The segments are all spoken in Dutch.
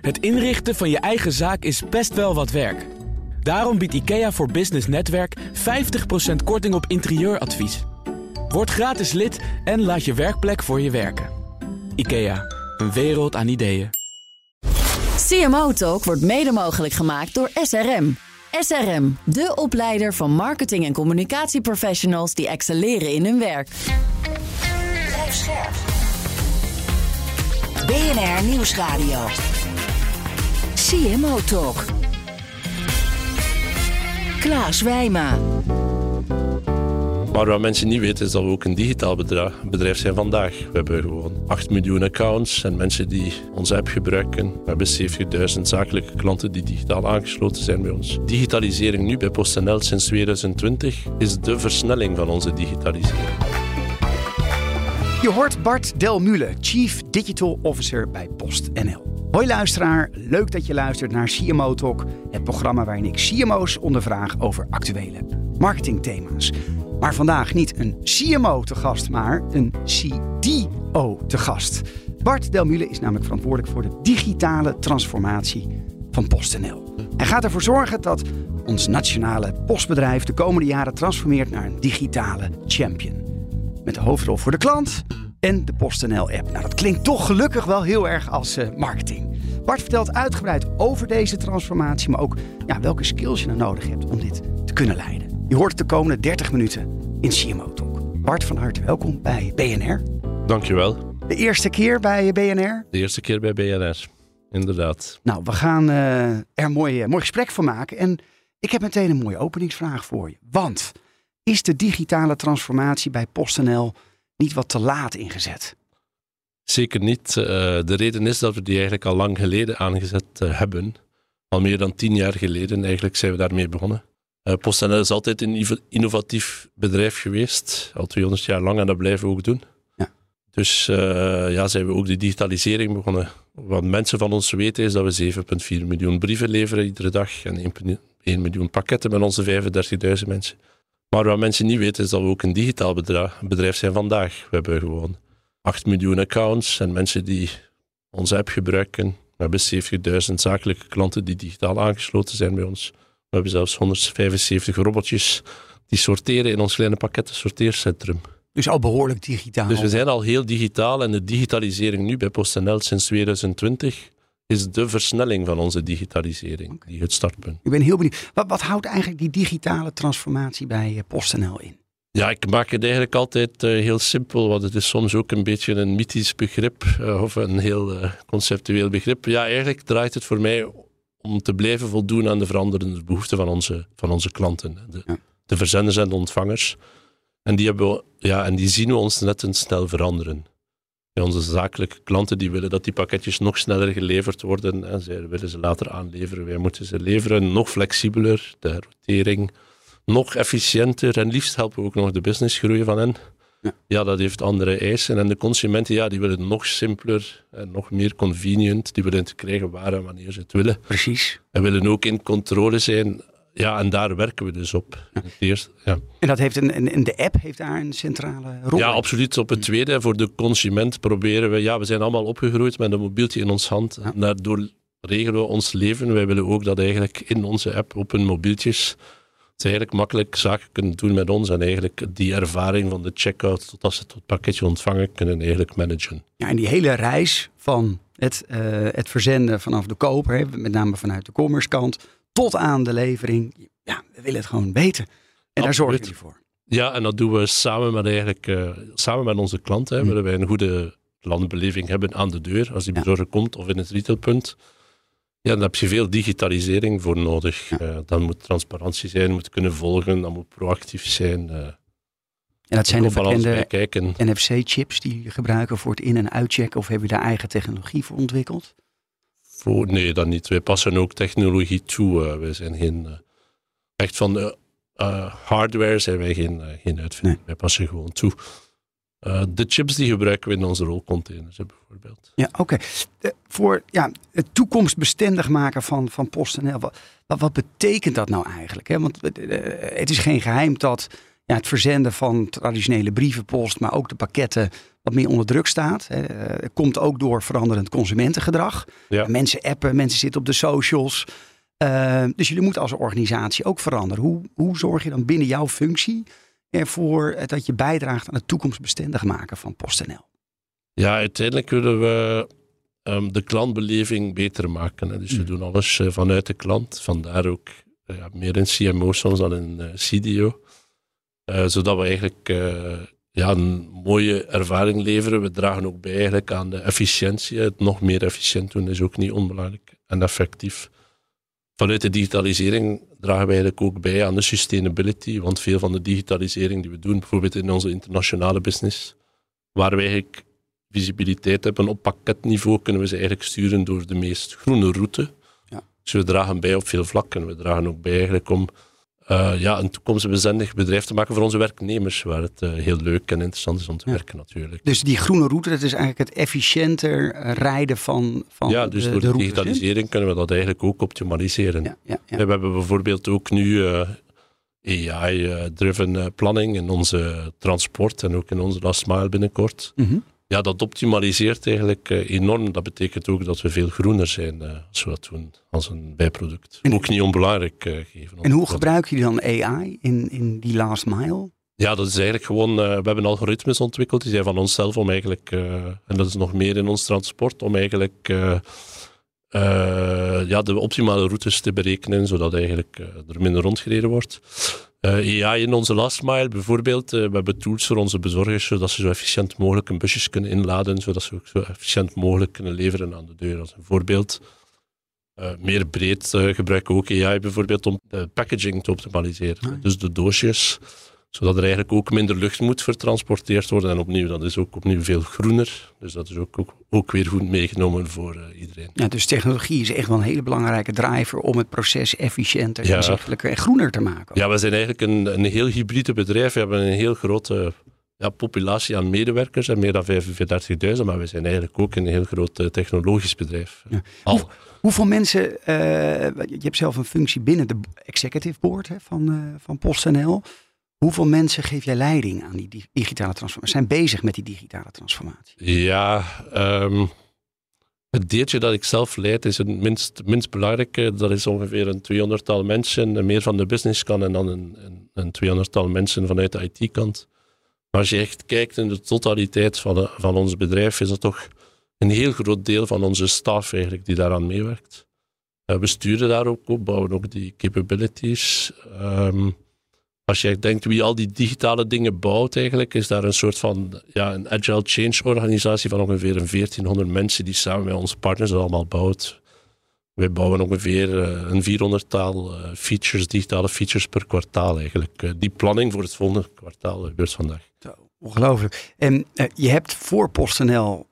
Het inrichten van je eigen zaak is best wel wat werk. Daarom biedt IKEA voor Business Netwerk 50% korting op interieuradvies. Word gratis lid en laat je werkplek voor je werken. IKEA, een wereld aan ideeën. CMO Talk wordt mede mogelijk gemaakt door SRM. SRM, de opleider van marketing- en communicatieprofessionals die excelleren in hun werk. Blijf scherp. BNR Nieuwsradio. CMO Talk. Klaas Wijma. Maar wat mensen niet weten is dat we ook een digitaal bedrijf, bedrijf zijn vandaag. We hebben gewoon 8 miljoen accounts en mensen die onze app gebruiken. We hebben 70.000 zakelijke klanten die digitaal aangesloten zijn bij ons. Digitalisering nu bij PostNL sinds 2020 is de versnelling van onze digitalisering. Je hoort Bart Delmule, Chief Digital Officer bij PostNL. Hoi luisteraar, leuk dat je luistert naar CMO Talk, het programma waarin ik CMO's ondervraag over actuele marketingthema's. Maar vandaag niet een CMO te gast, maar een CDO te gast. Bart Delmule is namelijk verantwoordelijk voor de digitale transformatie van PostNL. Hij gaat ervoor zorgen dat ons nationale postbedrijf de komende jaren transformeert naar een digitale champion. Met de hoofdrol voor de klant en de PostNL-app. Nou, dat klinkt toch gelukkig wel heel erg als uh, marketing. Bart vertelt uitgebreid over deze transformatie, maar ook ja, welke skills je nou nodig hebt om dit te kunnen leiden. Je hoort het de komende 30 minuten in CMO Talk. Bart, van harte welkom bij BNR. Dankjewel. De eerste keer bij BNR? De eerste keer bij BNR, inderdaad. Nou, we gaan uh, er een mooi, mooi gesprek van maken. En ik heb meteen een mooie openingsvraag voor je. Want is de digitale transformatie bij PostNL niet wat te laat ingezet? Zeker niet. Uh, de reden is dat we die eigenlijk al lang geleden aangezet uh, hebben. Al meer dan tien jaar geleden eigenlijk zijn we daarmee begonnen. Uh, PostNL is altijd een innovatief bedrijf geweest, al 200 jaar lang, en dat blijven we ook doen. Ja. Dus ja, zijn we ook de digitalisering begonnen. Wat mensen van ons weten is dat we 7,4 miljoen brieven leveren iedere dag en 1 miljoen pakketten met onze 35.000 mensen. Maar wat mensen niet weten is dat we ook een digitaal bedrijf, bedrijf zijn vandaag. We hebben gewoon 8 miljoen accounts en mensen die onze app gebruiken. We hebben 70.000 zakelijke klanten die digitaal aangesloten zijn bij ons. We hebben zelfs 175 robotjes die sorteren in ons kleine pakketten sorteercentrum. Dus al behoorlijk digitaal. Dus we zijn al heel digitaal en de digitalisering nu bij PostNL sinds 2020 is de versnelling van onze digitalisering, okay. die het startpunt. Ik ben heel benieuwd. Wat, wat houdt eigenlijk die digitale transformatie bij PostNL in? Ja, ik maak het eigenlijk altijd uh, heel simpel, want het is soms ook een beetje een mythisch begrip uh, of een heel uh, conceptueel begrip. Ja, eigenlijk draait het voor mij om te blijven voldoen aan de veranderende behoeften van onze, van onze klanten. De, ja. de verzenders en de ontvangers. En die, hebben we, ja, en die zien we ons net een snel veranderen. Onze zakelijke klanten die willen dat die pakketjes nog sneller geleverd worden. En zij willen ze later aanleveren. Wij moeten ze leveren nog flexibeler. De rotering nog efficiënter. En liefst helpen we ook nog de business groeien van hen. Ja. ja, dat heeft andere eisen. En de consumenten, ja, die willen nog simpeler en nog meer convenient. Die willen het krijgen waar en wanneer ze het willen. Precies. En willen ook in controle zijn. Ja, en daar werken we dus op. Ja. Het eerste, ja. En dat heeft een, en de app heeft daar een centrale rol Ja, in? absoluut. Op het tweede, voor de consument proberen we... Ja, we zijn allemaal opgegroeid met een mobieltje in ons hand. Ja. Daardoor regelen we ons leven. Wij willen ook dat eigenlijk in onze app op hun mobieltjes ze eigenlijk makkelijk zaken kunnen doen met ons en eigenlijk die ervaring van de checkout tot als ze het pakketje ontvangen kunnen eigenlijk managen. Ja, en die hele reis van het, uh, het verzenden vanaf de koper, met name vanuit de commerce kant, tot aan de levering. Ja, we willen het gewoon weten. En daar zorgen jullie voor. Ja, en dat doen we samen met, eigenlijk, uh, samen met onze klanten. Hè, Mm. willen wij een goede landbeleving hebben aan de deur als die Ja. bezorger komt of in het retailpunt. Ja, dan heb je veel digitalisering voor nodig. Ja. Uh, dan moet transparantie zijn, moet kunnen volgen, dan moet proactief zijn. Uh, En dat zijn de bekende. NFC-chips die jullie gebruiken voor het in- en uitchecken. Of hebben jullie daar eigen technologie voor ontwikkeld? Voor, nee, dat niet. Wij passen ook technologie toe. Uh, wij zijn geen... Uh, echt van de uh, hardware zijn wij geen, geen uitvinder. Nee. Wij passen gewoon toe. Uh, de chips die gebruiken we in onze rolcontainers, bijvoorbeeld. Ja, oké. Uh, voor ja, het toekomstbestendig maken van, van PostNL, wat, wat, wat betekent dat nou eigenlijk? Hè? Want uh, het is geen geheim dat ja, het verzenden van traditionele brievenpost, maar ook de pakketten wat meer onder druk staat. Eh, komt ook door veranderend consumentengedrag. Ja. Mensen appen, mensen zitten op de socials. Uh, dus jullie moeten als organisatie ook veranderen. Hoe, hoe zorg je dan binnen jouw functie ervoor dat je bijdraagt aan het toekomstbestendig maken van PostNL? Ja, uiteindelijk willen we um, de klantbeleving beter maken. Hè. Dus we Mm. doen alles uh, vanuit de klant. Vandaar ook uh, ja, meer in CMO soms dan in uh, CDO. zodat we eigenlijk ja, een mooie ervaring leveren. We dragen ook bij eigenlijk aan de efficiëntie. Het nog meer efficiënt doen is ook niet onbelangrijk en effectief. Vanuit de digitalisering dragen we eigenlijk ook bij aan de sustainability. Want veel van de digitalisering die we doen, bijvoorbeeld in onze internationale business, waar we eigenlijk visibiliteit hebben op pakketniveau, kunnen we ze eigenlijk sturen door de meest groene route. Ja. Dus we dragen bij op veel vlakken. We dragen ook bij eigenlijk om uh, ja, een toekomstbestendig bedrijf te maken voor onze werknemers, waar het uh, heel leuk en interessant is om te Ja. werken natuurlijk. Dus die groene route, dat is eigenlijk het efficiënter eh, rijden van, van ja, dus de, door de de routes, hè? digitalisering kunnen we dat eigenlijk ook optimaliseren. Ja, ja. We hebben bijvoorbeeld ook nu eh, AI-driven eh, planning in onze transport en ook in onze last mile binnenkort. Mhm. Ja, dat optimaliseert eigenlijk eh, enorm. Dat betekent ook dat we veel groener zijn eh, als we dat doen als een bijproduct. En- ook niet onbelangrijk eh, geven. En hoe gebruiken jullie dan AI in, in die last mile? Ja, dat is eigenlijk gewoon. we hebben algoritmes ontwikkeld. Die zijn van onszelf om eigenlijk. en dat is nog meer in ons transport. Om eigenlijk. ja, de optimale routes te berekenen. Zodat eigenlijk er minder rondgereden wordt. Eh, AI in onze last mile bijvoorbeeld. eh, we hebben tools voor onze bezorgers. Zodat ze zo efficiënt mogelijk hun busjes kunnen inladen. Zodat ze ook zo efficiënt mogelijk kunnen leveren aan de deur. Als een voorbeeld. Eh, meer breed gebruiken we ook AI bijvoorbeeld om de packaging te optimaliseren. Ah, ja. Dus de doosjes zodat er eigenlijk ook minder lucht moet vertransporteerd worden. En opnieuw, dat is ook opnieuw veel groener. Dus dat is ook, ook, ook weer goed meegenomen voor eh, iedereen. Ja, dus technologie is echt wel een hele belangrijke driver om het proces efficiënter, Ja. inzichtelijker en groener te maken. Ja, we zijn eigenlijk een, een heel hybride bedrijf. We hebben een heel grote ja, populatie aan medewerkers, en meer dan 45.000, maar we zijn eigenlijk ook een heel groot eh, technologisch bedrijf. Ja. Al, Hoeveel mensen, eh, je hebt zelf een functie binnen de executive board hè, van, eh, van PostNL. Hoeveel mensen geef jij leiding aan die di- digitale transformatie? Zijn bezig met die digitale transformatie? Ja, ehm, het deeltje dat ik zelf leid is het minst, minst belangrijke. Dat is ongeveer een 200-tal mensen, en meer van de businesskant en dan een, een, een 200-tal mensen vanuit de IT-kant. Maar als je echt kijkt in de totaliteit van, de- van ons bedrijf, is dat toch een heel groot deel van onze staf eigenlijk die daaraan meewerkt. Eh, we sturen daar ook op, bouwen ook die capabilities. Ehm, als je denkt wie al die digitale dingen bouwt eigenlijk, is daar een soort van ja, een agile change organisatie van ongeveer een 1400 mensen die samen met onze partners dat allemaal bouwt. Wij bouwen ongeveer eh, een 400-taal eh, features, digitale features per kwartaal eigenlijk. Eh, die planning voor het volgende kwartaal gebeurt vandaag. Ongelooflijk. En eh, je hebt voor PostNL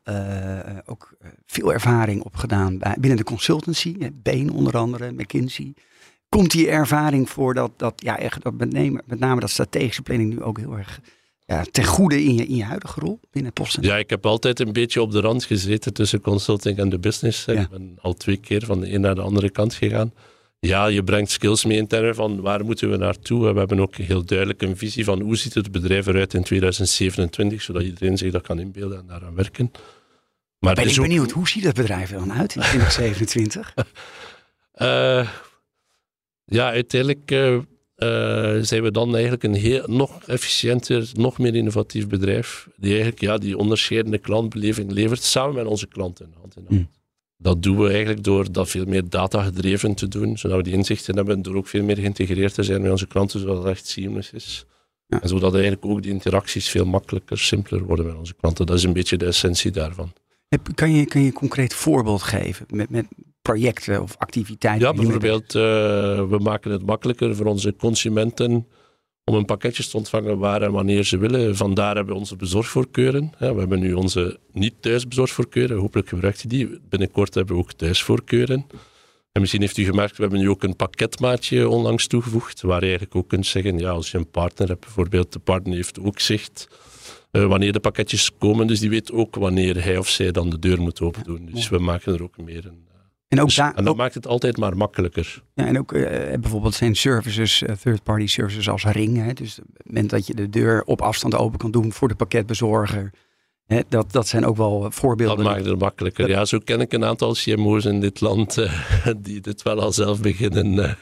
ook veel ervaring opgedaan binnen de consultancy. Bain onder andere, McKinsey. Komt die ervaring voor dat, dat, ja, echt, dat met, name, met name dat strategische planning nu ook heel erg ja, ten goede in je, in je huidige rol binnen PostNL? Ja, ik heb altijd een beetje op de rand gezeten tussen consulting en de business. Ja. Ik ben al twee keer van de een naar de andere kant gegaan. Ja, je brengt skills mee in termen van waar moeten we naartoe. We hebben ook heel duidelijk een visie van hoe ziet het bedrijf eruit in 2027, zodat iedereen zich dat kan inbeelden en daaraan werken. Maar Ben ik ook- benieuwd, hoe ziet dat bedrijf er dan uit in 2027? Eh, ja, uiteindelijk eh, eh, zijn we dan eigenlijk een heel, nog efficiënter, nog meer innovatief bedrijf. Die eigenlijk ja, die onderscheidende klantbeleving levert samen met onze klanten. Hand in hand. Hmm. Dat doen we eigenlijk door dat veel meer data gedreven te doen, zodat we die inzichten hebben, door ook veel meer geïntegreerd te zijn met onze klanten, zodat het echt seamless is. Ja. En zodat eigenlijk ook die interacties veel makkelijker, simpeler worden met onze klanten. Dat is een beetje de essentie daarvan. Heb- Kan je, kan je een concreet voorbeeld geven met, met projecten of activiteiten? Ja, bijvoorbeeld, eh, we maken het makkelijker voor onze consumenten om een pakketje te ontvangen waar en wanneer ze willen. Vandaar hebben we onze bezorgvoorkeuren. Ja, we hebben nu onze niet-thuisbezorgvoorkeuren. Hopelijk gebruikt u die. Binnenkort hebben we ook thuisvoorkeuren. En misschien heeft u gemerkt, we hebben nu ook een pakketmaatje onlangs toegevoegd, waar je eigenlijk ook kunt zeggen, ja, als je een partner hebt bijvoorbeeld, de partner heeft ook zicht wanneer de pakketjes komen, dus die weet ook wanneer hij of zij dan de deur moet open doen. Dus we maken er ook meer een, En ook Dus- en dat ook- maakt het altijd maar makkelijker. Ja, en ook eh, bijvoorbeeld zijn services, eh, third-party services als Ring. Hè, dus op het moment dat je de deur op afstand open kan doen voor de pakketbezorger. Dat, dat zijn ook wel Dat voorbeelden. maakt het makkelijker. Ja, zo ken ik een aantal CMO's in dit land eh, die dit wel al zelf beginnen eh,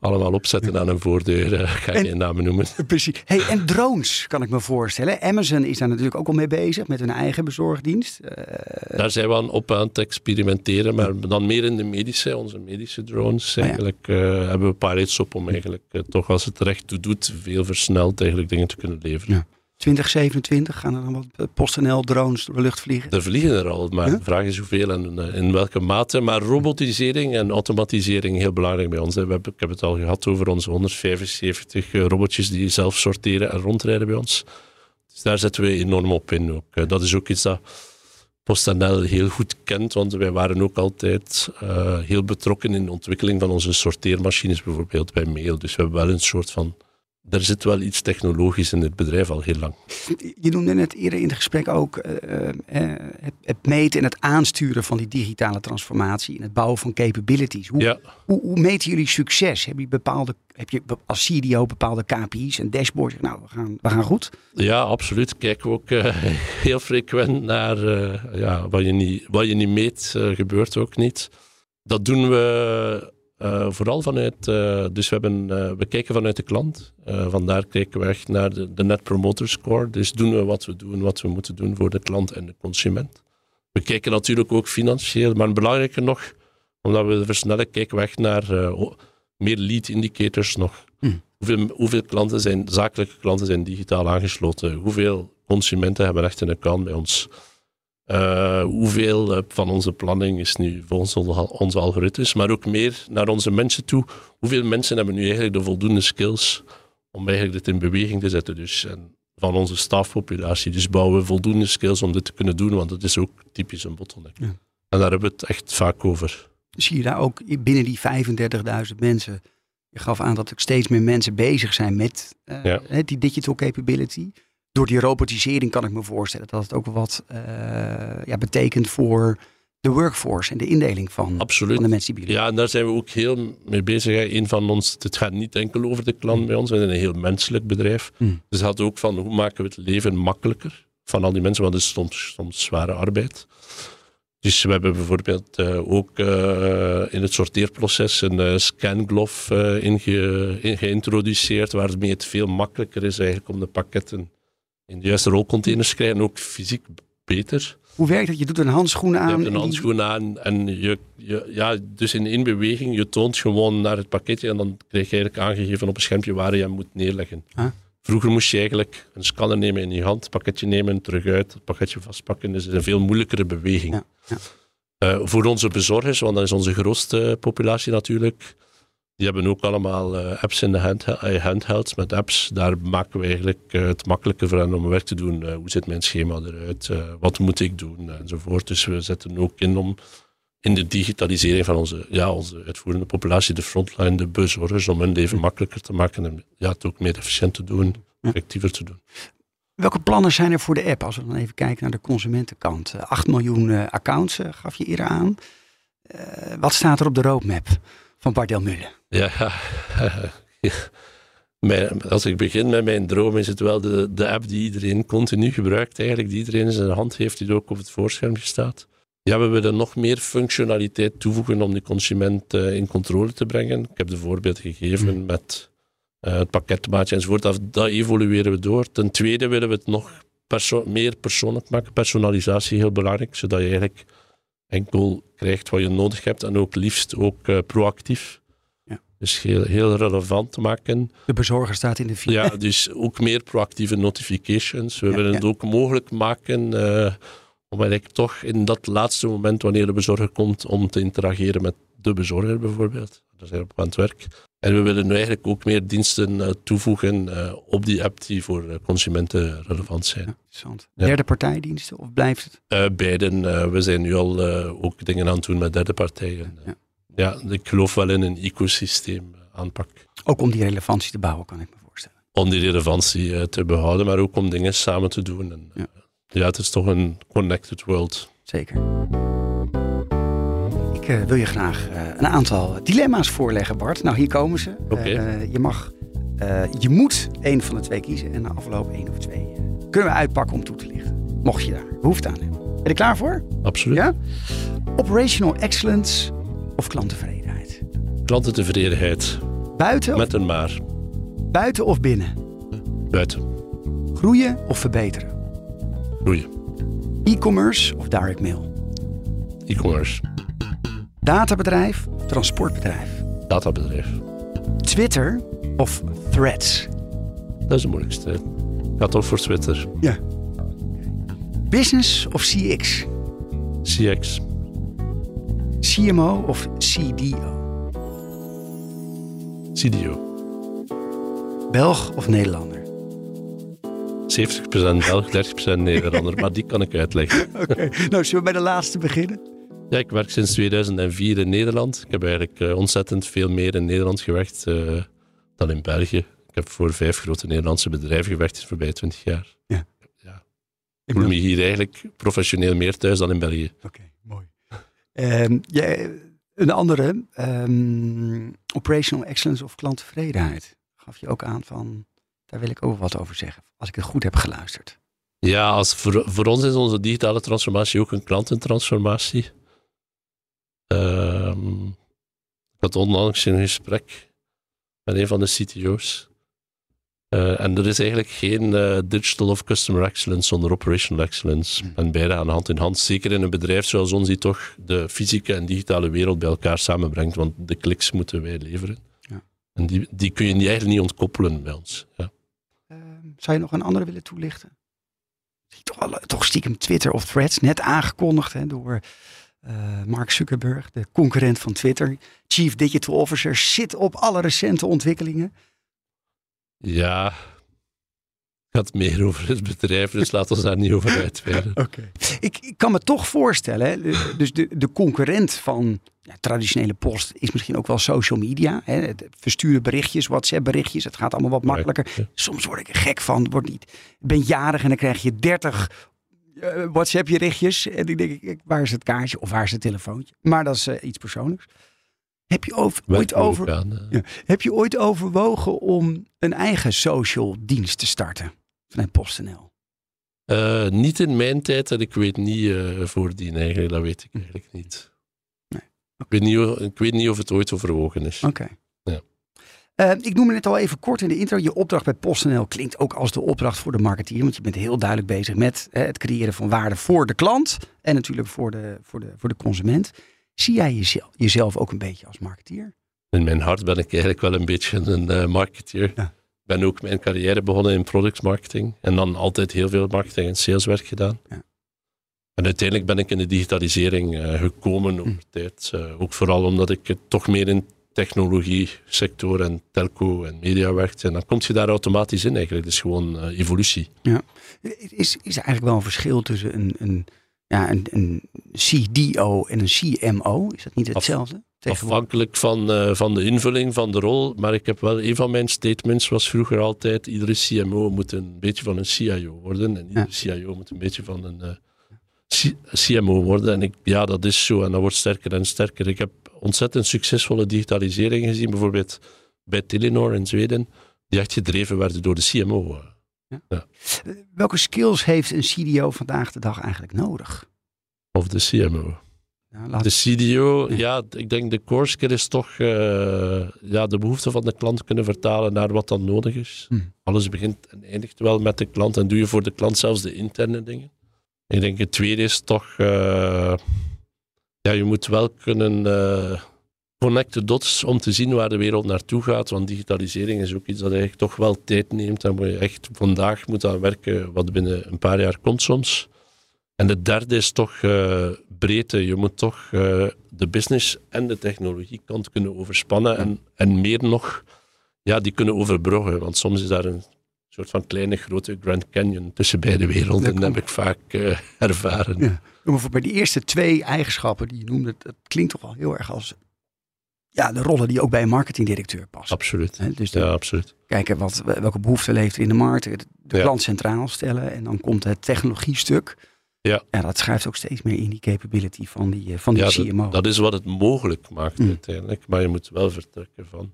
allemaal opzetten aan een voordeur. eh, ga ik En- geen namen noemen. Precies. Hey, en drones kan ik me voorstellen. Amazon is daar natuurlijk ook al mee bezig met hun eigen bezorgdienst. Eh, Daar zijn we aan op aan het experimenteren, maar dan meer in de medische, onze medische drones. ja. Eigenlijk eh, hebben we pilots op om eigenlijk eh, toch als het er echt toe doet, veel versneld eigenlijk dingen te kunnen leveren. Ja. 2027 gaan er dan wat eh, PostNL drones door de lucht vliegen. Er vliegen er al, maar de vraag is hoeveel en eh, in welke mate. Maar robotisering en automatisering heel belangrijk bij ons. hè. We hebben, ik heb het al gehad over onze 175 eh, robotjes die zelf sorteren en rondrijden bij ons. Dus daar zetten we enorm op in. Ook. Dat is ook iets dat PostNL heel goed kent, want wij waren ook altijd heel betrokken in de ontwikkeling van onze sorteermachines, bijvoorbeeld bij mail. Dus we hebben wel een soort van. Er zit wel iets technologisch in dit bedrijf al heel lang. Je noemde net eerder in het gesprek ook eh, eh, het, het meten en het aansturen van die digitale transformatie en het bouwen van capabilities. Hoe, Ja. hoe, hoe meten jullie succes? Heb je, bepaalde, heb je als CDO bepaalde KPI's en dashboards? Nou, we gaan, we gaan goed. Ja, absoluut. Kijken we ook eh, heel frequent naar eh, ja, wat, je niet, wat je niet meet, eh, gebeurt ook niet. Dat doen we eh, vooral vanuit, eh, dus we, hebben, eh, we kijken vanuit de klant. Vandaar kijken we echt naar de, de Net Promoter Score. Dus doen we wat we doen, wat we moeten doen voor de klant en de consument. We kijken natuurlijk ook financieel, maar belangrijker nog, omdat we versnellen, kijken we echt naar meer lead indicators nog. Hoeveel, hoeveel klanten zijn, zakelijke klanten zijn digitaal aangesloten? Hoeveel consumenten hebben echt een account bij ons? Eh, hoeveel eh, van onze planning is nu volgens onze, onze algoritmes, maar ook meer naar onze mensen toe? Hoeveel mensen hebben nu eigenlijk de voldoende skills om eigenlijk dit in beweging te zetten? Dus en van onze stafpopulatie. Dus bouwen we voldoende skills om dit te kunnen doen, want dat is ook typisch een bottleneck. Ja. En daar hebben we het echt vaak over. Zie je daar ook binnen die 35.000 mensen. Je gaf aan dat er steeds meer mensen bezig zijn met eh, Ja. die digital capability. Door die robotisering kan ik me voorstellen dat het ook wat eh, ja, betekent voor de workforce en de indeling van, Absoluut. van de mensen die jullie Ja, en daar zijn we ook heel mee bezig. hè. Een van ons, het gaat niet enkel over de klant bij ons, we zijn een heel menselijk bedrijf. Hmm. Dus het gaat ook van hoe maken we het leven makkelijker van al die mensen, want het is soms, soms zware arbeid. Dus we hebben bijvoorbeeld eh, ook eh, in het sorteerproces een scanglove eh, inge- in geïntroduceerd, waarmee het veel makkelijker is eigenlijk om de pakketten in de juiste rolcontainers krijgen, en ook fysiek beter. Hoe werkt dat? Je doet een handschoen aan. Je hebt en een handschoen aan en je, je, ja, dus in één beweging, je toont gewoon naar het pakketje en dan krijg je eigenlijk aangegeven op een schermpje waar je hem moet neerleggen. Ah. Vroeger moest je eigenlijk een scanner nemen in je hand, het pakketje nemen, terug uit, het pakketje vastpakken. Dus het is een veel moeilijkere beweging. Ja, ja. Eh, voor onze bezorgers, want dat is onze grootste populatie natuurlijk, die hebben ook allemaal eh, apps in de hand, eh, handhelds met apps. Daar maken we eigenlijk eh, het makkelijker voor hen om werk te doen. Hoe zit mijn schema eruit? Wat moet ik doen? Enzovoort. Dus we zetten ook in om in de digitalisering van onze, ja, onze uitvoerende populatie, de frontline, de bezorgers, om hun leven makkelijker te maken en ja, het ook meer efficiënt te doen, effectiever te doen. Welke plannen zijn er voor de app? Als we dan even kijken naar de consumentenkant. Eh, 8 miljoen accounts gaf je eerder aan. Wat staat er op de roadmap van Bart Delmulle? Ja, ja. Mijn- als ik begin met mijn droom, is het wel de, de app die iedereen continu gebruikt, eigenlijk, die iedereen in zijn hand heeft, die ook op het voorschermpje staat. Ja, we willen nog meer functionaliteit toevoegen om de consument eh, in controle te brengen. Ik heb de voorbeeld gegeven met eh, het pakketmaatje enzovoort. Dat, dat evolueren we door. Ten tweede willen we het nog perso- meer persoonlijk maken. Personalisatie heel belangrijk, zodat je eigenlijk enkel krijgt wat je nodig hebt en ook liefst ook eh, proactief. Ja. Dus heel, heel relevant te maken. De bezorger staat in de file. Ja, dus ook meer proactieve notifications. We Ja, willen ja. het ook mogelijk maken eh, om eigenlijk toch in dat laatste moment, wanneer de bezorger komt, om te interageren met de bezorger bijvoorbeeld. Zijn we op aan het werk. En we willen nu eigenlijk ook meer diensten eh, toevoegen eh, op die app die voor eh, consumenten relevant zijn. Ja, interessant. Ja. Derde partijdiensten of blijft het? Eh, beiden. we zijn nu al ook dingen aan het doen met derde partijen. Ja. Ja, ik geloof wel in een ecosysteem aanpak. Ook om die relevantie te bouwen, kan ik me voorstellen. Om die relevantie te behouden, maar ook om dingen samen te doen. En, Ja. ja. het is toch een connected world. Zeker. Ik, wil je graag eh, een aantal dilemma's voorleggen, Bart. Nou, hier komen ze. Eh, je mag, eh, je moet één van de twee kiezen en na afloop één of twee kunnen we uitpakken om toe te lichten. Mocht je daar behoefte aan hebben. Ben je er klaar voor? Absoluut. Ja? Operational excellence of klanttevredenheid? Klantentevredenheid. Buiten, Met een maar. buiten of binnen? Buiten. Groeien of verbeteren? Groeien. E-commerce of direct mail? E-commerce. Databedrijf transportbedrijf? Databedrijf. Twitter of Threads? Dat is de moeilijkste. Ik ga toch voor Twitter. Ja. Business of CX? CX. CMO of CDO? CDO. Belg of Nederlander? 70% Belg, 30% Nederlander. maar die kan ik uitleggen. Oké, nou zullen we bij de laatste beginnen? Ja, ik werk sinds 2004 in Nederland. Ik heb eigenlijk eh, ontzettend veel meer in Nederland gewerkt eh, dan in België. Ik heb voor vijf grote Nederlandse bedrijven gewerkt in de voorbije 20 jaar. Ja. ja. Ik voel me hier eigenlijk professioneel meer thuis dan in België. Oké, mooi. Jij- een andere, ehm, operational excellence of klanttevredenheid. Gaf je ook aan van, daar wil ik ook wat over zeggen. Als ik het goed heb geluisterd. Ja, als voor, voor ons is onze digitale transformatie ook een klantentransformatie. Ehm, ik had onlangs een gesprek met een van de CTO's. Eh, en er is eigenlijk geen eh, digital of customer excellence zonder operational excellence. En beide gaan hand in hand. Zeker in een bedrijf zoals ons, die toch de fysieke en digitale wereld bij elkaar samenbrengt. Want de kliks moeten wij leveren. Ja. En die, die kun je niet- eigenlijk niet ontkoppelen bij ons. Ja. Ehm, zou je nog een andere willen toelichten? Toch, wel, eh, toch stiekem Twitter of Threads, net aangekondigd hè, door eh, Mark Zuckerberg, de concurrent van Twitter. Chief Digital Officer zit op alle recente ontwikkelingen. Ja, het gaat meer over het bedrijf, dus laten we daar niet over uitweiden. Oké. Ik, ik kan me toch voorstellen, hè, dus de, de concurrent van ja, traditionele post is misschien ook wel social media. Hè, het versturen berichtjes, WhatsApp berichtjes, het gaat allemaal wat makkelijker. Soms word ik er gek van, word niet, ik ben jarig en dan krijg je 30 eh, WhatsApp berichtjes. En ik denk, ik, waar is het kaartje of waar is het telefoontje? Maar dat is eh, iets persoonlijks. Heb je over, ooit over, eh. ja. Heb je ooit overwogen om een eigen social dienst te starten vanuit PostNL? Niet in mijn tijd en ik weet niet eh voordien eigenlijk, dat weet ik eigenlijk niet. Nee. Ik, weet niet of, ik weet niet of het ooit overwogen is. Oké. Ja. Eh, ik noemde het al even kort in de intro. Je opdracht bij PostNL klinkt ook als de opdracht voor de marketeer. Want je bent heel duidelijk bezig met eh, het creëren van waarde voor de klant. En natuurlijk voor de, voor de, voor de consument. Zie jij jezelf, jezelf ook een beetje als marketeer? In mijn hart ben ik eigenlijk wel een beetje een eh, marketeer. Ja. Ik ben ook mijn carrière begonnen in productmarketing en dan altijd heel veel marketing en saleswerk gedaan. Ja. En uiteindelijk ben ik in de digitalisering eh, gekomen over Hm. tijd. Ook vooral omdat ik het toch meer in technologie sector en telco en media werkte. En dan kom je daar automatisch in eigenlijk. Is gewoon eh, evolutie. Is, is er eigenlijk wel een verschil tussen een, een, ja, een, een CDO en een CMO? Is dat niet hetzelfde? Afhankelijk van, eh, van de invulling van de rol. Maar ik heb wel een van mijn statements was vroeger altijd: iedere CMO moet een beetje van een CIO worden. En iedere CIO moet een beetje van een eh, CMO worden. En ik, ja, dat is zo. En dat wordt sterker en sterker. Ik heb ontzettend succesvolle digitalisering gezien. Bijvoorbeeld bij Telenor in Zweden. Die echt gedreven werden door de CMO. Welke skills heeft een CDO vandaag de dag eigenlijk nodig? Of de CMO. Nou, De CDO, Ja. ja, ik denk de core skill is toch eh, ja, de behoefte van de klant kunnen vertalen naar wat dan nodig is. Hm. Alles begint en eindigt wel met de klant en doe je voor de klant zelfs de interne dingen. Ik denk het tweede is toch, eh, ja, je moet wel kunnen eh connect the dots om te zien waar de wereld naartoe gaat, want digitalisering is ook iets dat eigenlijk toch wel tijd neemt. Daar moet je echt vandaag moet aan werken, wat binnen een paar jaar komt soms. En de derde is toch eh, breedte. Je moet toch eh, de business en de technologiekant kunnen overspannen en, en meer nog, ja, die kunnen overbruggen. Want soms is daar een soort van kleine, grote Grand Canyon tussen beide werelden. Dat Dat heb ik vaak eh, ervaren. Ja. Maar voor bij die eerste twee eigenschappen die je noemde, dat klinkt toch wel heel erg als ja, de rollen die ook bij een marketingdirecteur passen. Absoluut. Dus Ja, absoluut. kijken wat, welke behoeften leeft in de markt, de Ja. klant centraal stellen en dan komt het technologiestuk. Ja. ja, dat schuift ook steeds meer in die capability van die, eh, van die Ja, CMO. dat, dat is wat het mogelijk maakt Mm. uiteindelijk. Maar je moet wel vertrekken van,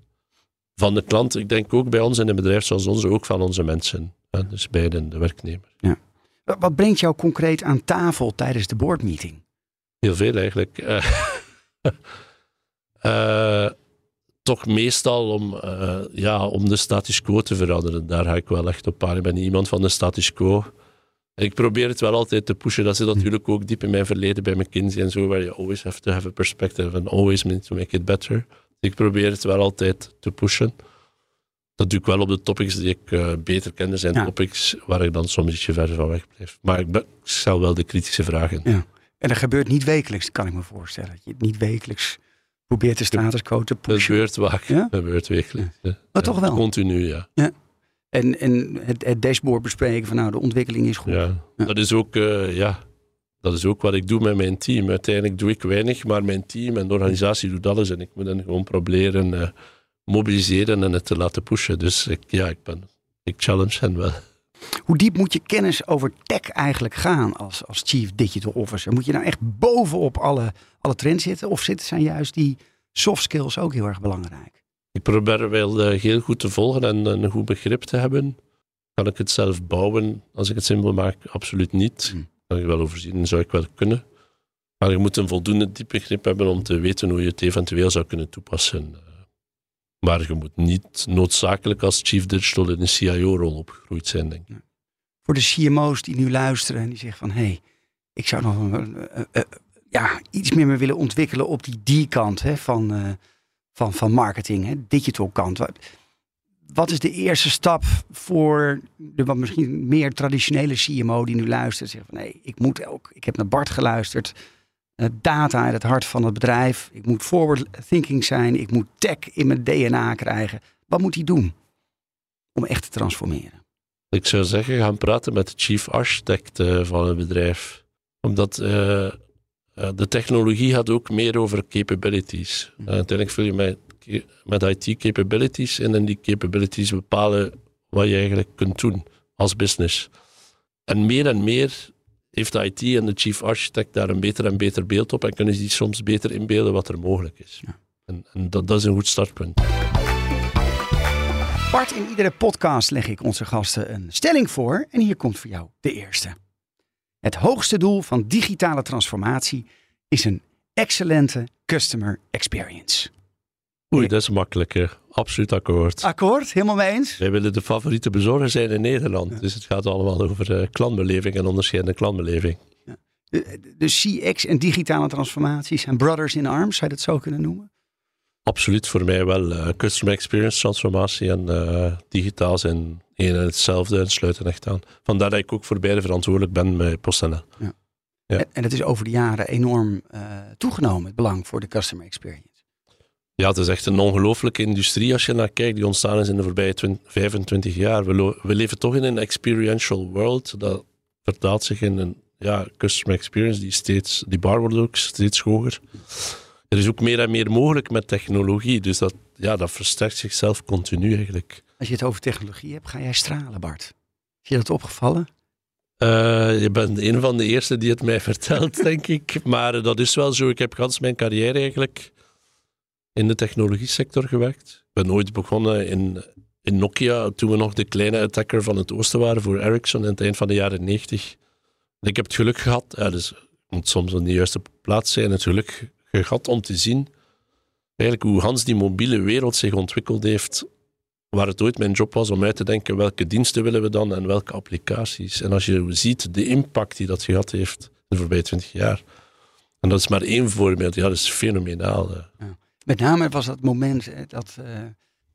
van de klant. Ik denk ook bij ons in een bedrijf zoals onze, ook van onze mensen. Dus bij de, de werknemer. Wat- Wat brengt jou concreet aan tafel tijdens de boardmeeting? Heel veel eigenlijk. Eh, eh, toch meestal om, eh, ja, om de status quo te veranderen. Daar ga ik wel echt op aan. Ik ben niet iemand van de status quo. Ik probeer het wel altijd te pushen. Dat zit natuurlijk ook diep in mijn verleden bij McKinsey en zo, waar je always have to have a perspective and always need to make it better. Ik probeer het wel altijd te pushen. Dat doe ik wel op de topics die ik eh, beter ken. Er zijn Ja. topics waar ik dan soms ietsje verder van weg blijf. Maar ik, ben, ik stel wel de kritische vragen. Ja. En dat gebeurt niet wekelijks, kan ik me voorstellen. Dat je het niet wekelijks probeert de status quo te Dat pushen. gebeurt vaak. Ja? Dat gebeurt wekelijks. ja. Maar toch wel. Continu, ja. En, en het, het dashboard bespreken van nou, de ontwikkeling is goed. ja. Ja. Dat, is ook, eh, ja. Dat is ook wat ik doe met mijn team. Uiteindelijk doe ik weinig, maar mijn team en de organisatie doet alles. En ik moet hen gewoon proberen eh, mobiliseren en het te laten pushen. Dus ik, ja, ik, ben, ik challenge hen wel. Hoe diep moet je kennis over tech eigenlijk gaan als, als Chief Digital Officer? Moet je nou echt bovenop alle, alle trends zitten? Of zitten, zijn juist die soft skills ook heel erg belangrijk? Ik probeer wel eh, heel goed te volgen en een goed begrip te hebben. Kan ik het zelf bouwen als ik het simpel maak? Absoluut niet. Hmm. Kan ik wel overzien, zou ik wel kunnen. Maar je moet een voldoende diep begrip hebben om te weten hoe je het eventueel zou kunnen toepassen. Eh, Maar je moet niet noodzakelijk als chief digital in een CIO-rol opgegroeid zijn, denk ik. Voor de CMO's die nu luisteren en die zeggen van... hé, hey, ik zou nog eh, eh, ja, iets meer me willen ontwikkelen op die D-kant van, van, van marketing, hè, digital kant. Wat, is de eerste stap voor de wat misschien meer traditionele CMO die nu luistert? Zegt van nee, ik moet ook, ik heb naar Bart geluisterd. Eh, data in het hart van het bedrijf. Ik moet forward thinking zijn. Ik moet tech in mijn DNA krijgen. Wat moet hij doen om echt te transformeren? Ik zou zeggen, gaan praten met de chief architect eh, van het bedrijf. Omdat eh, de technologie gaat ook meer over capabilities. Uh, uiteindelijk vul je met, met IT capabilities in en die capabilities bepalen wat je eigenlijk kunt doen als business. En meer en meer heeft de IT en de chief architect daar een beter en beter beeld op en kunnen ze die soms beter inbeelden wat er mogelijk is. Ja. En, en dat, dat is een goed startpunt. Bart, in iedere podcast leg ik onze gasten een stelling voor. En hier komt voor jou de eerste. Het hoogste doel van digitale transformatie is een excellente customer experience. Oei, dat is makkelijker. Absoluut akkoord. Akkoord, helemaal mee eens? Wij willen de favoriete bezorger zijn in Nederland. Dus het gaat allemaal over eh, klantbeleving en onderscheidende klantbeleving. De, de CX en digitale transformatie zijn brothers in arms, zou je dat zo kunnen noemen? Absoluut voor mij wel. eh, customer experience transformatie en eh, digitaal zijn één en hetzelfde en sluiten echt aan. Vandaar dat ik ook voor beide verantwoordelijk ben bij PostNL. Ja. En, en het is over de jaren enorm toegenomen, het belang voor de customer experience. Ja, het is echt een ongelooflijke industrie als je naar kijkt, die ontstaan is in de voorbije 20, 25 jaar. We, we leven toch in een experiential world. Dat vertaalt zich in een ja, customer experience die steeds, die bar wordt ook steeds hoger. Er is ook meer en meer mogelijk met technologie, dus dat, ja, dat versterkt zichzelf continu eigenlijk. Als je het over technologie hebt, ga jij stralen, Bart. Is je dat opgevallen? Eh, je bent een van de eerste die het mij vertelt, denk ik. Maar dat is wel zo. Ik heb gans mijn carrière eigenlijk in de technologie sector gewerkt. Ik ben ooit begonnen in, in Nokia, toen we nog de kleine attacker van het oosten waren voor Ericsson in het eind van de jaren 90. En ik heb het geluk gehad, ja, dus moet soms op de juiste plaats zijn, het geluk gehad om te zien eigenlijk hoe Hans die mobiele wereld zich ontwikkeld heeft waar het ooit mijn job was om uit te denken welke diensten willen we dan en welke applicaties. En als je ziet de impact die dat gehad heeft de voorbije twintig jaar. En dat is maar één voorbeeld. Ja, dat is fenomenaal. eh. Met name was dat moment hè, dat eh,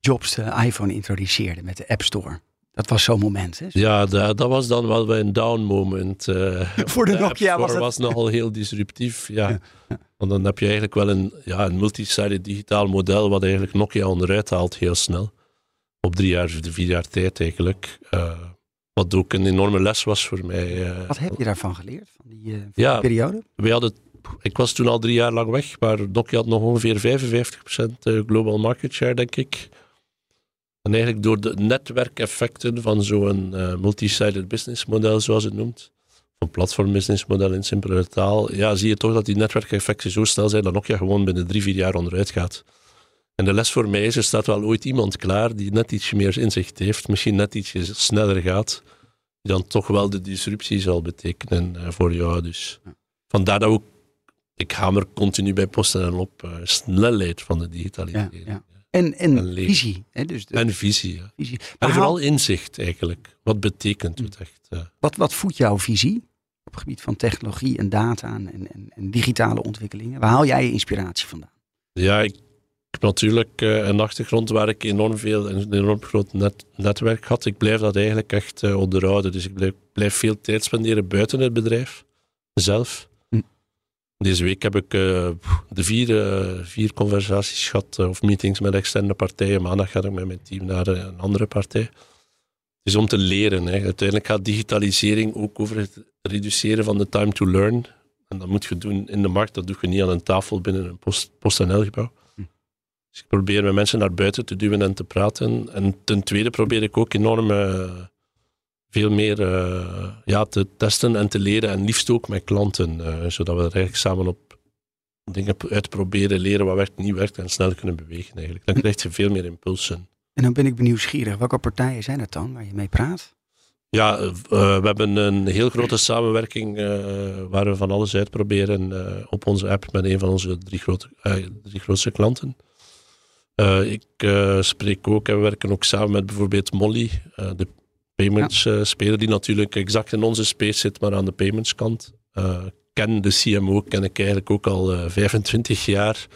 Jobs de iPhone introduceerde met de App Store. Dat was zo'n moment. Hè? Ja, dat, dat was dan wel een down moment. eh. Voor de Nokia was Store dat- was nogal heel disruptief. Ja. Ja, Want dan heb je eigenlijk wel een, ja, een multisided digitaal model wat eigenlijk Nokia onderuit haalt heel snel. Op drie jaar, vier jaar tijd eigenlijk. Eh, wat ook een enorme les was voor mij. eh. Wat heb je daarvan geleerd, van die, eh, van Ja. die periode? wij hadden, ik was toen al drie jaar lang weg, maar Nokia had nog ongeveer 55% eh, global market share, denk ik. En eigenlijk door de netwerkeffecten van zo'n eh multi-sided business model, zoals het noemt, een platformbusinessmodel in simpele taal, ja, zie je toch dat die netwerkeffecten zo snel zijn dat Nokia gewoon binnen drie, vier jaar onderuit gaat. En de les voor mij is, er staat wel ooit iemand klaar die net iets meer inzicht heeft, misschien net iets sneller gaat, die dan toch wel de disruptie zal betekenen uh, voor jou. Dus vandaar dat ook, ik hamer continu bij posten op uh, snelheid van de digitalisering. Ja, ja. En, en, visie. Hè? Dus de, en visie, ja. visie. Maar en vooral inzicht eigenlijk. Wat betekent het echt? Uh, wat, wat voedt jouw visie op het gebied van technologie en data en, en, en digitale ontwikkelingen? Waar haal jij je inspiratie vandaan? Ja, ik heb natuurlijk uh, een achtergrond waar ik enorm veel, een enorm groot net, netwerk had. Ik blijf dat eigenlijk echt onderhouden. Dus ik blijf, blijf, veel tijd spenderen buiten het bedrijf zelf. Hm. Deze week heb ik uh, de vier, vier conversaties gehad of meetings met externe partijen. Maandag ga ik met mijn team naar een andere partij. Dus om te leren. Hè. Uiteindelijk gaat digitalisering ook over het reduceren van de time to learn. En dat moet je doen in de markt. Dat doe je niet aan een tafel binnen een post-NL-gebouw. Dus ik probeer met mensen naar buiten te duwen en te praten. En ten tweede probeer ik ook enorm veel meer uh, ja, te testen en te leren. En liefst ook met klanten. Uh, zodat we er eigenlijk samen op dingen uitproberen, leren wat werkt, niet werkt en snel kunnen bewegen eigenlijk. Dan krijg je veel meer impulsen. En dan ben ik benieuwd, welke partijen zijn het dan waar je mee praat? Ja, we hebben een heel grote samenwerking waar we van alles uitproberen op onze app met een van onze drie, grote, drie grootste klanten. Uh, ik uh, spreek ook en we werken ook samen met bijvoorbeeld Molly, uh, de payments speler, die natuurlijk exact in onze space zit, maar aan de payments kant. ken de CMO, ken ik eigenlijk ook al 25 jaar.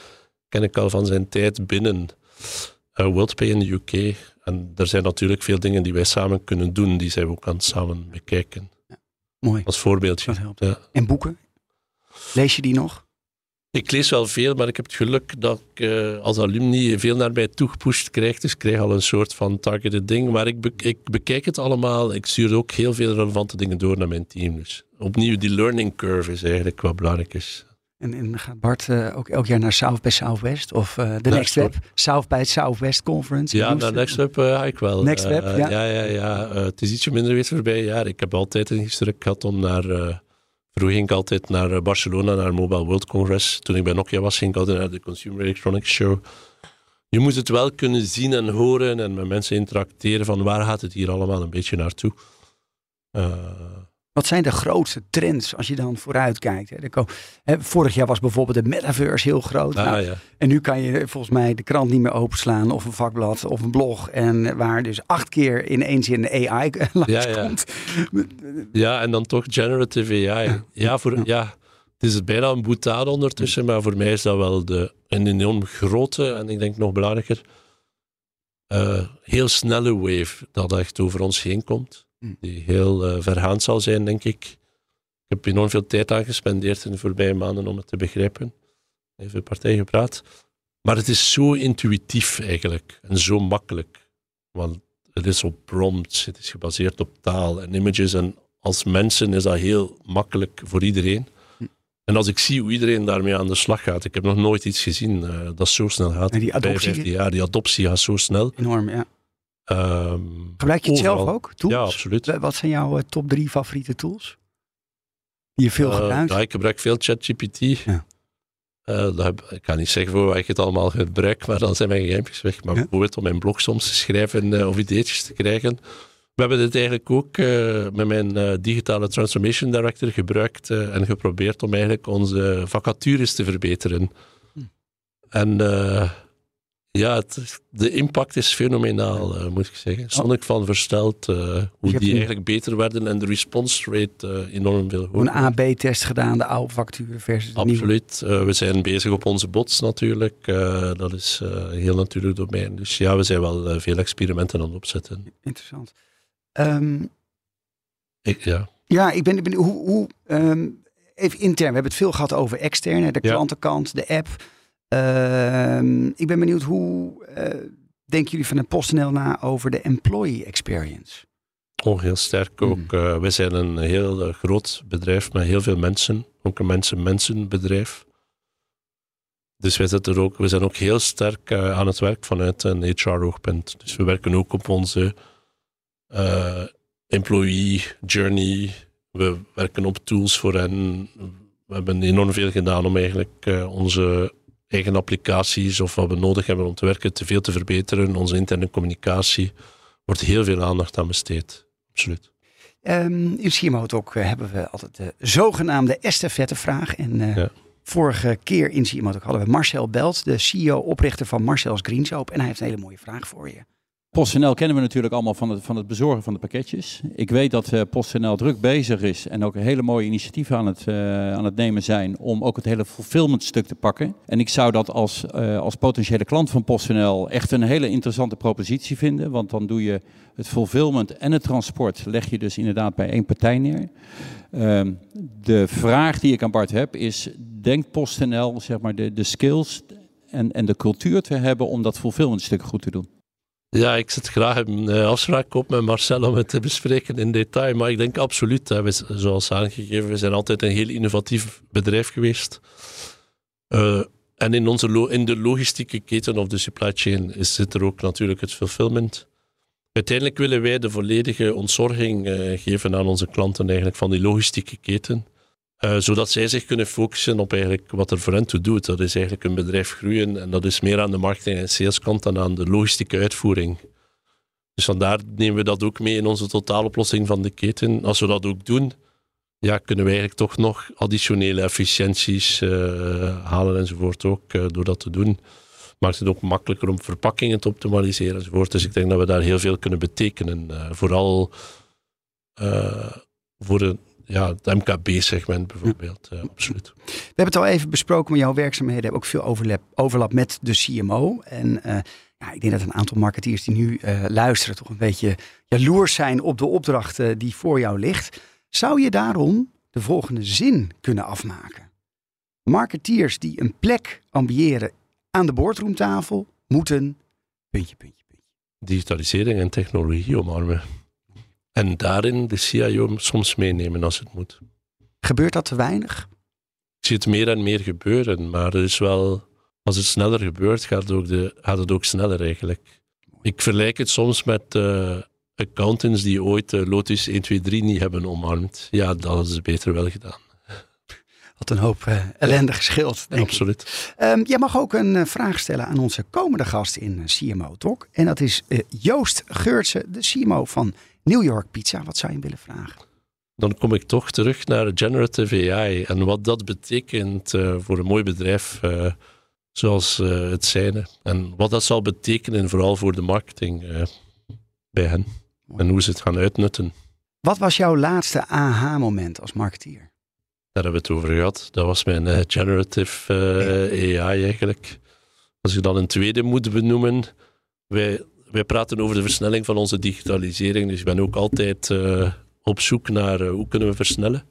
Ken ik al van zijn tijd binnen WorldPay in de UK. En er zijn natuurlijk veel dingen die wij samen kunnen doen, die zijn we ook aan het samen bekijken. Ja, mooi. Als voorbeeldje. Ja. En boeken? Lees je die nog? Ik lees wel veel, maar ik heb het geluk dat ik uh, als alumni veel naar mij toegepusht krijg. Dus ik krijg al een soort van targeted ding. Maar ik, ik bekijk het allemaal. Ik stuur ook heel veel relevante dingen door naar mijn team. Dus opnieuw, die learning curve is eigenlijk wat belangrijk is. En, en gaat Bart uh, ook elk jaar naar South by Southwest? Of uh, de Next Web? South by Southwest Conference? Ja, naar Next Web ga ik wel. Next Web, ja. Ja, ja, ja. het is ietsje minder weer voorbij jaar. Ik heb altijd een druk gehad om naar Vroeger ging ik altijd naar eh, Barcelona, naar Mobile World Congress. Toen ik bij Nokia was, ging ik altijd naar de Consumer Electronics Show. Je moet het wel kunnen zien en horen en met mensen interacteren van waar gaat het hier allemaal een beetje naartoe. Uh, wat zijn de grootste trends als je dan vooruit kijkt? Hè? Vorig jaar was bijvoorbeeld de metaverse heel groot. Ah, nou, ja. En nu kan je volgens mij de krant niet meer openslaan of een vakblad of een blog. En waar dus acht keer in één zin AI langs ja, komt. Ja, en dan toch generative AI. Ja, voor, ja. het is bijna een boetade ondertussen, maar voor mij is dat wel de, een enorm grote en ik denk nog belangrijker, uh, heel snelle wave dat echt over ons heen komt. Hm. die heel uh, vergaand zal zijn, denk ik. Ik heb enorm veel tijd aan gespendeerd in de voorbije maanden om het te begrijpen. Even partij gepraat. Maar het is zo intuïtief eigenlijk en zo makkelijk. Want het is op prompts, het is gebaseerd op taal en images. En als mensen is dat heel makkelijk voor iedereen. Hm. En als ik zie hoe iedereen daarmee aan de slag gaat, ik heb nog nooit iets gezien uh, dat zo snel gaat. En die adoptie? jaar, die adoptie gaat zo snel. Enorm, ja. Um, Gebruik je het zelf ook? Tools? Ja, absoluut. Wat zijn jouw eh, top drie favoriete tools? Die je veel uh, gebruikt? Ja, ik gebruik veel ChatGPT. Ja. Uh, ik kan niet zeggen voor waar ik het allemaal gebruik, maar dan zijn mijn geheimpjes weg. Maar bijvoorbeeld om mijn blog soms te schrijven of ideetjes te krijgen. We hebben dit eigenlijk ook met mijn digitale transformation director gebruikt en geprobeerd om eigenlijk onze vacatures te verbeteren. Hm. En ja, de impact is fenomenaal, uh, moet ik zeggen. Stond ik van versteld uh, hoe die eigenlijk beter werden en de response rate uh, enorm veel hoger. Een AB-test gedaan, de oude facturen versus de Absoluut. we zijn bezig op onze bots natuurlijk. dat is een heel natuurlijk domein. Dus ja, we zijn wel veel experimenten aan het opzetten. Interessant. Um, ik, ja. Ja, ik ben, benieuwd hoe, hoe um, even intern, we hebben het veel gehad over externe, de klantenkant, de app. Ehm, ik ben benieuwd hoe uh, denken jullie van de PostNL na over de employee experience? Oh, heel sterk ook. Mm. Uh, wij zijn een heel eh, groot bedrijf met heel veel mensen. Ook een mensen-mensen bedrijf. Dus wij, zitten er ook, we zijn ook heel sterk aan het werk vanuit een HR-oogpunt. Dus we werken ook op onze employee journey. We werken op tools voor hen. We hebben enorm veel gedaan om eigenlijk eh, onze eigen applicaties of wat we nodig hebben om te werken te veel te verbeteren. Onze interne communicatie wordt heel veel aandacht aan besteed. Absoluut. Ehm, in CMO Talk eh, hebben we altijd de zogenaamde estafettevraag. En eh, Ja. vorige keer in CMO Talk hadden we Marcel Belt, de CEO-oprichter van Marcel's Greensoap. En hij heeft een hele mooie vraag voor je. PostNL kennen we natuurlijk allemaal van het, van het bezorgen van de pakketjes. Ik weet dat eh, PostNL druk bezig is en ook hele mooie initiatieven aan het, eh, aan het nemen zijn om ook het hele fulfillment stuk te pakken. En ik zou dat als, eh, als potentiële klant van PostNL echt een hele interessante propositie vinden. Want dan doe je het fulfillment en het transport leg je dus inderdaad bij één partij neer. Ehm, de vraag die ik aan Bart heb is, denkt PostNL zeg maar de, de skills en, en de cultuur te hebben om dat fulfillment stuk goed te doen? Ja, ik zit graag een eh, afspraak op met Marcel om het te bespreken in detail. Maar ik denk absoluut, hè, we, zoals aangegeven, we zijn altijd een heel innovatief bedrijf geweest. Eh, en in, onze in de logistieke keten of de supply chain is, zit er ook natuurlijk het fulfillment. Uiteindelijk willen wij de volledige ontzorging eh, geven aan onze klanten eigenlijk van die logistieke keten. Eh, zodat zij zich kunnen focussen op eigenlijk wat er voor hen toe doet. Dat is eigenlijk een bedrijf groeien en dat is meer aan de marketing- en saleskant dan aan de logistieke uitvoering. Dus vandaar nemen we dat ook mee in onze totaaloplossing van de keten. Als we dat ook doen, ja, kunnen we eigenlijk toch nog additionele efficiënties eh, halen enzovoort ook eh, door dat te doen. Maakt het ook makkelijker om verpakkingen te optimaliseren enzovoort. Dus ik denk dat we daar heel veel kunnen betekenen. vooral voor de, ja, het MKB-segment bijvoorbeeld. absoluut. We hebben het al even besproken, maar jouw werkzaamheden hebben ook veel overlap, overlap met de CMO. En eh, ja, ik denk dat een aantal marketeers die nu eh, luisteren toch een beetje jaloers zijn op de opdracht eh, die voor jou ligt. Zou je daarom de volgende zin kunnen afmaken? Marketeers die een plek ambiëren aan de boardroomtafel moeten... Puntje, puntje, puntje. digitalisering en technologie omarmen. En daarin de CIO soms meenemen als het moet. Gebeurt dat te weinig? Ik zie het meer en meer gebeuren, maar er is wel, als het sneller gebeurt, gaat het ook, de, gaat het ook sneller eigenlijk. Ik vergelijk het soms met eh, accountants die ooit eh, Lotus 1, 2, 3 niet hebben omarmd. Ja, dat ze beter wel gedaan. Wat een hoop eh, ellende denk ik. Absoluut. Ehm, jij mag ook een vraag stellen aan onze komende gast in CMO Talk. En dat is Joost Geurtse, de CMO van New York Pizza. Wat zou je willen vragen? Dan kom ik toch terug naar generative AI en wat dat betekent eh, voor een mooi bedrijf eh, zoals eh, het zijne. En wat dat zal betekenen vooral voor de marketing bij hen. En hoe ze het gaan uitnutten. Wat was jouw laatste aha-moment als marketeer? Daar hebben we het over gehad. Dat was mijn generative AI eigenlijk. Als je dan een tweede moet benoemen. Wij, wij praten over de versnelling van onze digitalisering. Dus ik ben ook altijd eh, op zoek naar eh, hoe kunnen we versnellen.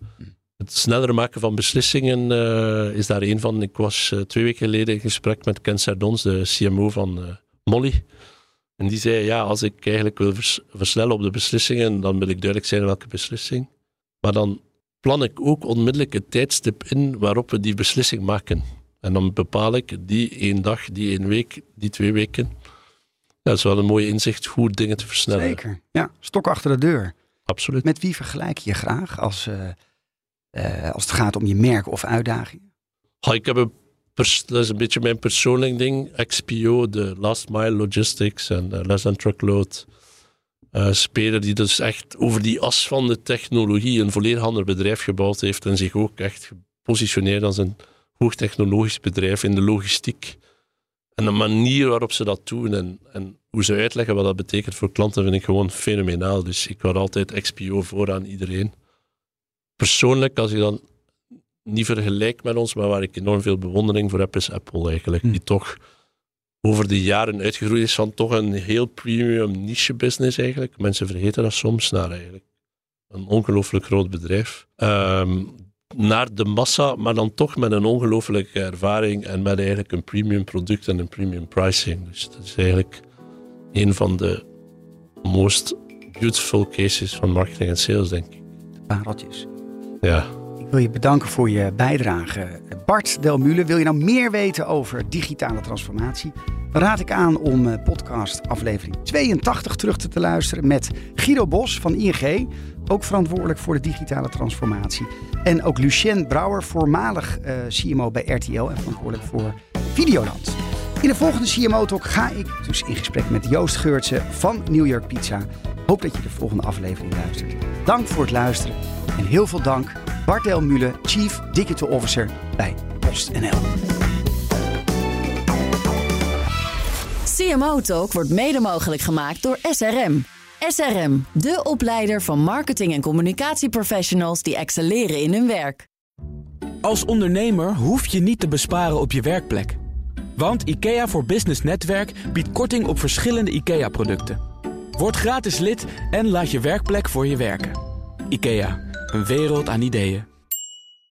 Het sneller maken van beslissingen eh, is daar een van. Ik was twee weken geleden in gesprek met Ken Sardons, de CMO van Molly. En die zei, ja, als ik eigenlijk wil vers- versnellen op de beslissingen, dan wil ik duidelijk zijn welke beslissing. Maar dan plan ik ook onmiddellijk het tijdstip in waarop we die beslissing maken. En dan bepaal ik die één dag, die één week, die twee weken. Dat is wel een mooi inzicht hoe dingen te versnellen. Zeker. Ja, stok achter de deur. Absoluut. Met wie vergelijk je graag als, eh, eh, als het gaat om je merk of uitdagingen? Ik heb een dat is een beetje mijn persoonlijk ding. XPO, de Last Mile Logistics en eh, Less Than Truckload. speler die dus echt over die as van de technologie een volledig ander bedrijf gebouwd heeft en zich ook echt gepositioneerd als een hoogtechnologisch bedrijf in de logistiek. En de manier waarop ze dat doen en, en hoe ze uitleggen wat dat betekent voor klanten vind ik gewoon fenomenaal. Dus ik had altijd XPO voor aan iedereen. Persoonlijk, als je dan niet vergelijk met ons, maar waar ik enorm veel bewondering voor heb, is Apple eigenlijk. Hm. Die toch over de jaren uitgegroeid is van toch een heel premium niche business eigenlijk. Mensen vergeten dat soms, naar eigenlijk een ongelooflijk groot bedrijf. Ehm, naar de massa, maar dan toch met een ongelooflijke ervaring en met eigenlijk een premium product en een premium pricing. Dus dat is eigenlijk een van de most beautiful cases van marketing en sales, denk ik. Pareltjes. Ja. Ik wil je bedanken voor je bijdrage. Bart Delmule, wil je nou meer weten over digitale transformatie? Dan raad ik aan om eh, podcast aflevering 82 terug te, te luisteren met Guido Bos van ING ook verantwoordelijk voor de digitale transformatie. En ook Lucien Brouwer, voormalig uh, CMO bij RTL en verantwoordelijk voor Videoland. In de volgende CMO Talk ga ik dus in gesprek met Joost Geurtsen van New York Pizza. Hoop dat je de volgende aflevering luistert. Dank voor het luisteren en heel veel dank Bart Delmule, Chief Digital Officer bij PostNL. CMO Talk wordt mede mogelijk gemaakt door SRM. SRM, de opleider van marketing- en communicatieprofessionals die excelleren in hun werk. Als ondernemer hoef je niet te besparen op je werkplek. Want IKEA voor Business Netwerk biedt korting op verschillende IKEA-producten. Word gratis lid en laat je werkplek voor je werken. IKEA, een wereld aan ideeën.